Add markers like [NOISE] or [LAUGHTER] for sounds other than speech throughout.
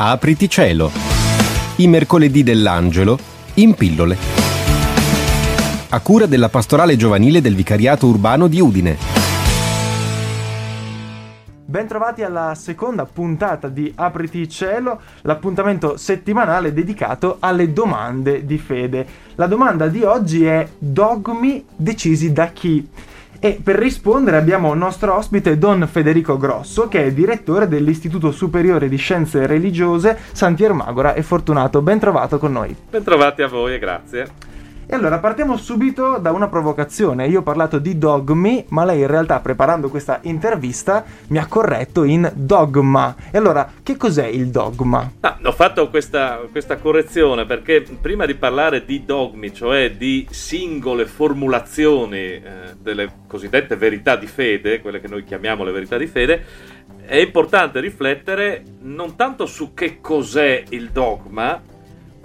Apriti cielo. I mercoledì dell'angelo in pillole. A cura della pastorale giovanile del Vicariato Urbano di Udine. Bentrovati alla seconda puntata di Apriti cielo, l'appuntamento settimanale dedicato alle domande di fede. La domanda di oggi è dogmi decisi da chi? E per rispondere abbiamo il nostro ospite Don Federico Grosso, che è direttore dell'Istituto Superiore di Scienze Religiose Santi Ermagora e Fortunato. Ben trovato con noi. Bentrovati a voi e grazie. E allora partiamo subito da una provocazione. Io ho parlato di dogmi, ma lei in realtà preparando questa intervista mi ha corretto in dogma. E allora, che cos'è il dogma? Ah, ho fatto questa, questa correzione perché prima di parlare di dogmi, cioè di singole formulazioni eh, delle cosiddette verità di fede, quelle che noi chiamiamo le verità di fede, è importante riflettere non tanto su che cos'è il dogma,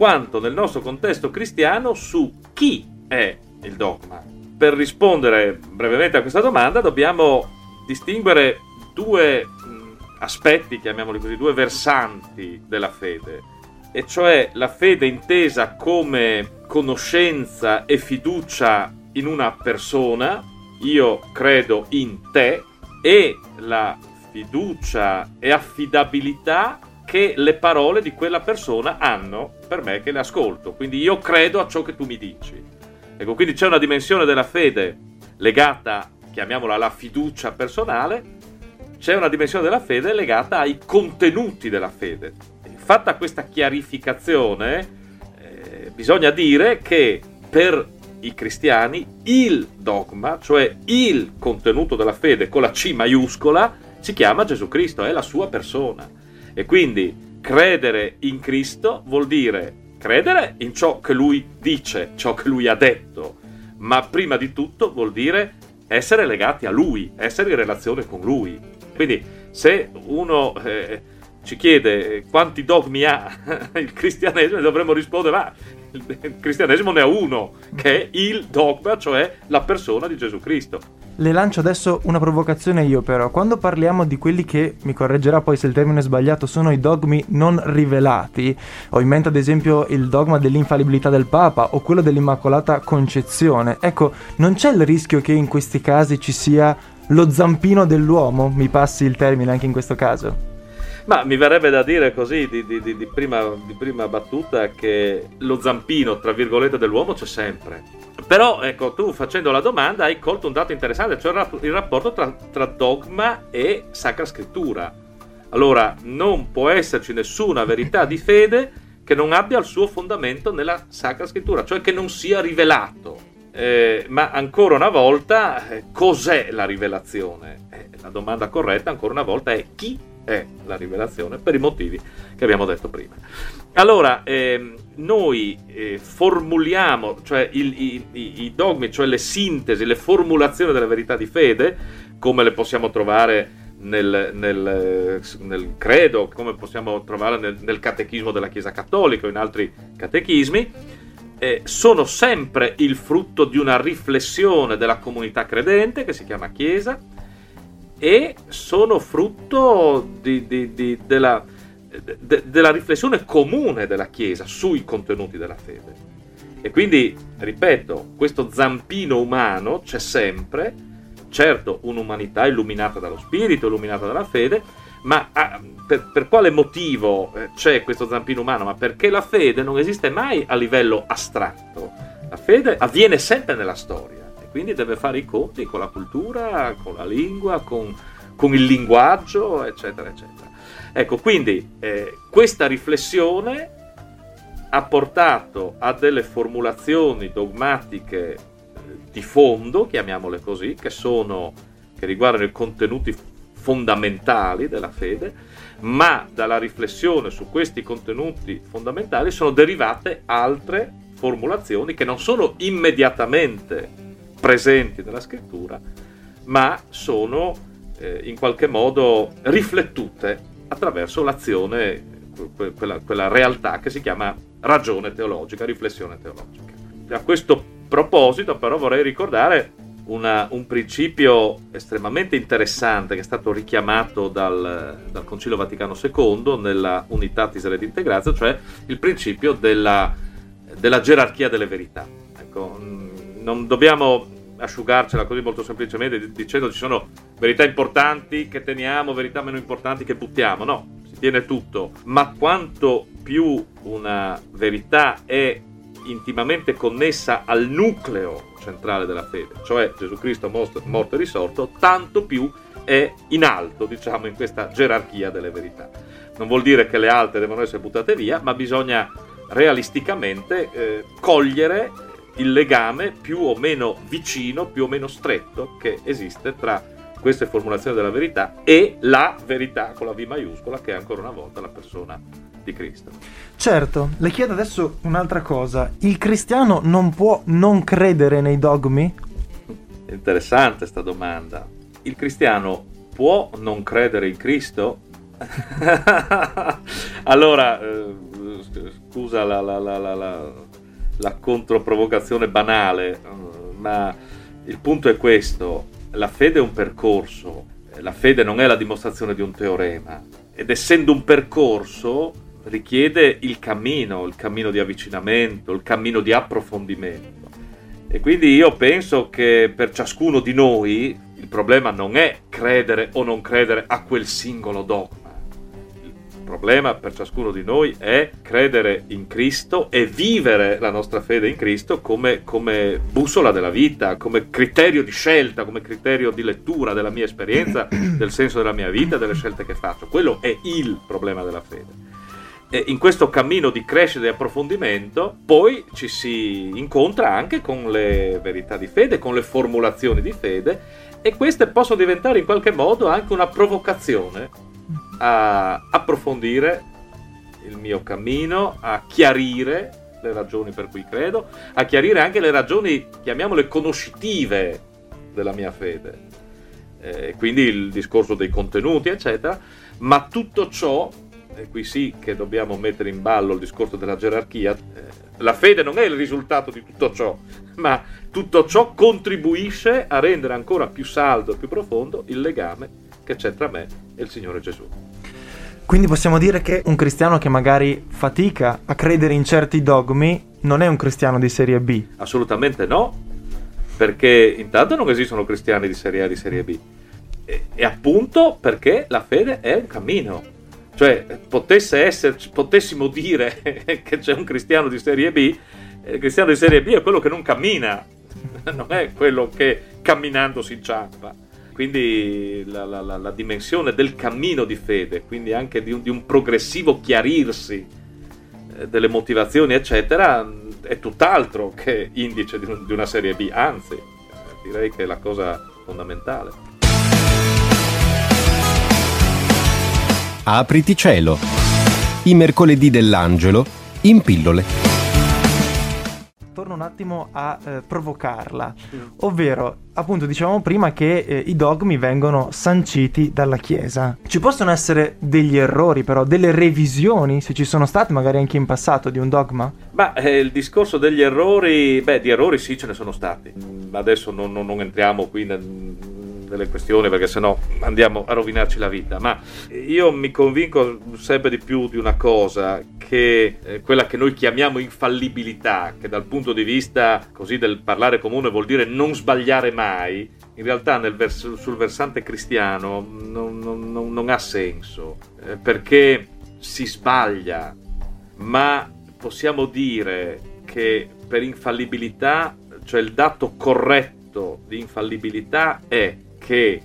quanto nel nostro contesto cristiano su chi è il dogma. Per rispondere brevemente a questa domanda dobbiamo distinguere due aspetti, chiamiamoli così, due versanti della fede, e cioè la fede intesa come conoscenza e fiducia in una persona, io credo in te, e la fiducia e affidabilità che le parole di quella persona hanno per me che le ascolto. Quindi io credo a ciò che tu mi dici. Ecco, quindi c'è una dimensione della fede legata, chiamiamola la fiducia personale, c'è una dimensione della fede legata ai contenuti della fede. Fatta questa chiarificazione, eh, bisogna dire che per i cristiani il dogma, cioè il contenuto della fede con la C maiuscola, si chiama Gesù Cristo, è la sua persona. E quindi credere in Cristo vuol dire credere in ciò che lui dice, ciò che lui ha detto, ma prima di tutto vuol dire essere legati a lui, essere in relazione con lui. Quindi se uno eh, ci chiede quanti dogmi ha [LAUGHS] il cristianesimo, dovremmo rispondere, ma il cristianesimo ne ha uno, che è il dogma, cioè la persona di Gesù Cristo. Le lancio adesso una provocazione io però, quando parliamo di quelli che, mi correggerà poi se il termine è sbagliato, sono i dogmi non rivelati, ho in mente ad esempio il dogma dell'infallibilità del Papa o quello dell'Immacolata Concezione, ecco, non c'è il rischio che in questi casi ci sia lo zampino dell'uomo, mi passi il termine anche in questo caso? Ma mi verrebbe da dire così di, di, di, prima, di, prima, battuta che lo zampino, tra virgolette, dell'uomo c'è sempre. Però, ecco, tu facendo la domanda hai colto un dato interessante, cioè il rapporto tra, tra dogma e sacra scrittura. Allora, non può esserci nessuna verità di fede che non abbia il suo fondamento nella sacra scrittura, cioè che non sia rivelato. Eh, ma ancora una volta, eh, cos'è la rivelazione? Eh, la domanda corretta, ancora una volta, è chi è la rivelazione per i motivi che abbiamo detto prima. Allora, ehm, noi eh, formuliamo, cioè il, i, i, dogmi, cioè le sintesi, le formulazioni della verità di fede, come le possiamo trovare nel, nel, nel credo, come possiamo trovarle nel, nel, catechismo della Chiesa Cattolica o in altri catechismi, eh, sono sempre il frutto di una riflessione della comunità credente che si chiama Chiesa e sono frutto di, di, di, della, de, della riflessione comune della Chiesa sui contenuti della fede. E quindi, ripeto, questo zampino umano c'è sempre, certo un'umanità illuminata dallo Spirito, illuminata dalla fede, ma ah, per, per, quale motivo eh, c'è questo zampino umano? Ma perché la fede non esiste mai a livello astratto, la fede avviene sempre nella storia quindi deve fare i conti con la cultura, con la lingua, con, con il linguaggio, eccetera, eccetera. Ecco, quindi eh, questa riflessione ha portato a delle formulazioni dogmatiche eh, di fondo, chiamiamole così, che, sono, che riguardano i contenuti fondamentali della fede, ma dalla riflessione su questi contenuti fondamentali sono derivate altre formulazioni che non sono immediatamente presenti nella scrittura, ma sono eh, in qualche modo riflettute attraverso l'azione, quella, quella realtà che si chiama ragione teologica, riflessione teologica. A questo proposito però vorrei ricordare una, un principio estremamente interessante che è stato richiamato dal, dal Concilio Vaticano II nella Unitatis Red Integratio, cioè il principio della, della gerarchia delle verità. Ecco, non dobbiamo asciugarcela così molto semplicemente dicendo ci sono verità importanti che teniamo, verità meno importanti che buttiamo, no, si tiene tutto, ma quanto più una verità è intimamente connessa al nucleo centrale della fede, cioè Gesù Cristo morto e risorto, tanto più è in alto, diciamo, in questa gerarchia delle verità. Non vuol dire che le altre devono essere buttate via, ma bisogna realisticamente eh, cogliere il legame più o meno vicino, più o meno stretto che esiste tra queste formulazioni della verità e la verità con la V maiuscola che è ancora una volta la persona di Cristo. Certo, le chiedo adesso un'altra cosa. Il cristiano non può non credere nei dogmi? Interessante questa domanda. Il cristiano può non credere in Cristo? [LAUGHS] allora, eh, scusa la, la, la, la, la controprovocazione banale, ma il punto è questo. La fede è un percorso, la fede non è la dimostrazione di un teorema ed essendo un percorso richiede il cammino, il cammino di avvicinamento, il cammino di approfondimento. E quindi io penso che per ciascuno di noi il problema non è credere o non credere a quel singolo dogma. Il problema per ciascuno di noi è credere in Cristo e vivere la nostra fede in Cristo come, come bussola della vita, come criterio di scelta, come criterio di lettura della mia esperienza, [CLEARS THROAT] del senso della mia vita, delle scelte che faccio. Quello è il problema della fede in questo cammino di crescita e approfondimento poi ci si incontra anche con le verità di fede, con le formulazioni di fede e queste possono diventare in qualche modo anche una provocazione a approfondire il mio cammino, a chiarire le ragioni per cui credo, a chiarire anche le ragioni, chiamiamole conoscitive della mia fede. Eh, quindi il discorso dei contenuti, eccetera, ma tutto ciò e qui sì che dobbiamo mettere in ballo il discorso della gerarchia, eh, la fede non è il risultato di tutto ciò, ma tutto ciò contribuisce a rendere ancora più saldo e più profondo il legame che c'è tra me e il Signore Gesù. Quindi possiamo dire che un cristiano che magari fatica a credere in certi dogmi non è un cristiano di serie B? Assolutamente no, perché intanto non esistono cristiani di serie A e di serie B. E, e appunto perché la fede è un cammino, cioè, essere, potessimo dire [LAUGHS] che c'è un cristiano di serie B, il cristiano di serie B è quello che non cammina, [LAUGHS] non è quello che camminando si inciampa. Quindi la, la, la, dimensione del cammino di fede, quindi anche di un, di un progressivo chiarirsi eh, delle motivazioni, eccetera, è tutt'altro che indice di, un, di una serie B, anzi, direi che è la cosa fondamentale. Apriti cielo. I mercoledì dell'angelo in pillole. Attimo a eh, provocarla, ovvero appunto dicevamo prima che eh, i dogmi vengono sanciti dalla Chiesa. Ci possono essere degli errori però, delle revisioni, se ci sono state magari anche in passato, di un dogma? Ma eh, il discorso degli errori, beh di errori sì ce ne sono stati, adesso non, non, non entriamo qui nel delle questioni perché sennò andiamo a rovinarci la vita, ma io mi convinco sempre di più di una cosa che eh, quella che noi chiamiamo infallibilità, che dal punto di vista così del parlare comune vuol dire non sbagliare mai, in realtà vers- sul versante cristiano non, non, non ha senso, eh, perché si sbaglia, ma possiamo dire che per infallibilità, cioè il dato corretto di infallibilità è che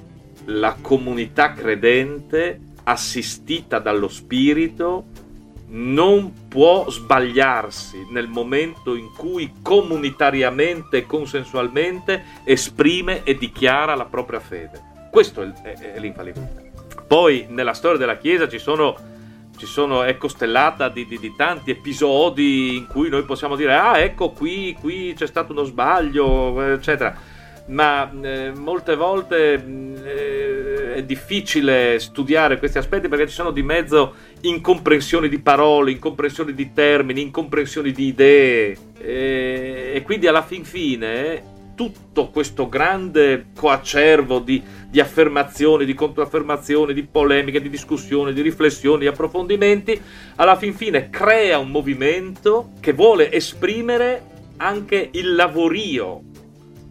la comunità credente, assistita dallo Spirito, non può sbagliarsi nel momento in cui comunitariamente e consensualmente esprime e dichiara la propria fede. Questo è, l'infallibilità. Poi nella storia della Chiesa ci sono, ci sono è costellata di, di, di, tanti episodi in cui noi possiamo dire ah ecco qui, qui c'è stato uno sbaglio, eccetera ma eh, molte volte eh, è difficile studiare questi aspetti perché ci sono di mezzo incomprensioni di parole, incomprensioni di termini, incomprensioni di idee. E, e quindi alla fin fine tutto questo grande coacervo di, di affermazioni, di controaffermazioni, di polemiche, di discussioni, di riflessioni, di approfondimenti, alla fin fine crea un movimento che vuole esprimere anche il lavorio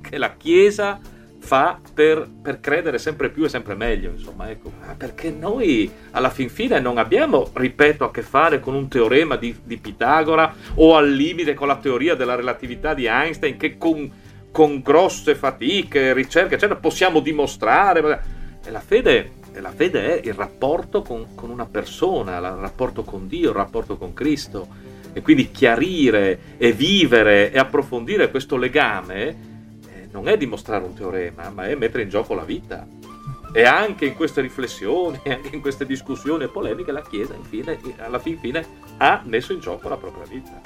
che la Chiesa fa per, per, credere sempre più e sempre meglio, insomma, ecco. Perché noi alla fin fine non abbiamo, ripeto, a che fare con un teorema di, di Pitagora o al limite con la teoria della relatività di Einstein che con, con grosse fatiche, ricerche, eccetera, possiamo dimostrare. E la fede, e la fede è il rapporto con, con una persona, il rapporto con Dio, il rapporto con Cristo. E quindi chiarire e vivere e approfondire questo legame non è dimostrare un teorema, ma è mettere in gioco la vita. E anche in queste riflessioni, [LAUGHS] anche in queste discussioni e polemiche, la Chiesa, infine, alla fin fine, ha messo in gioco la propria vita.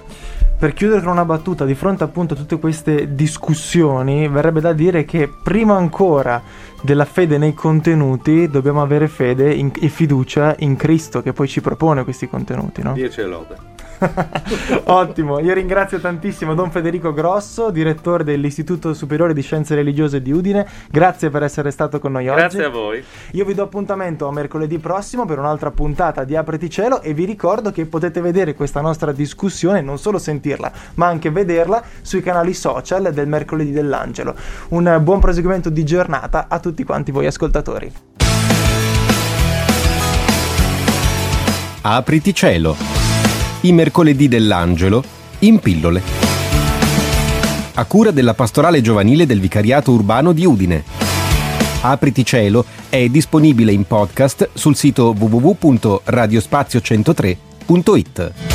Per chiudere con una battuta, di fronte appunto a tutte queste discussioni, verrebbe da dire che prima ancora della fede nei contenuti, dobbiamo avere fede in, e fiducia in Cristo che poi ci propone questi contenuti, no? Dio ce lode. [LAUGHS] Ottimo, io ringrazio tantissimo Don Federico Grosso, direttore dell'Istituto Superiore di Scienze Religiose di Udine. Grazie per essere stato con noi Grazie oggi. Grazie a voi. Io vi do appuntamento a mercoledì prossimo per un'altra puntata di Apriti Cielo e vi ricordo che potete vedere questa nostra discussione, non solo sentirla, ma anche vederla sui canali social del mercoledì dell'Angelo. Un buon proseguimento di giornata a tutti quanti voi ascoltatori. Apriti Cielo i mercoledì dell'Angelo in pillole. A cura della pastorale giovanile del Vicariato Urbano di Udine. Apriti Cielo è disponibile in podcast sul sito www.radiospazio103.it.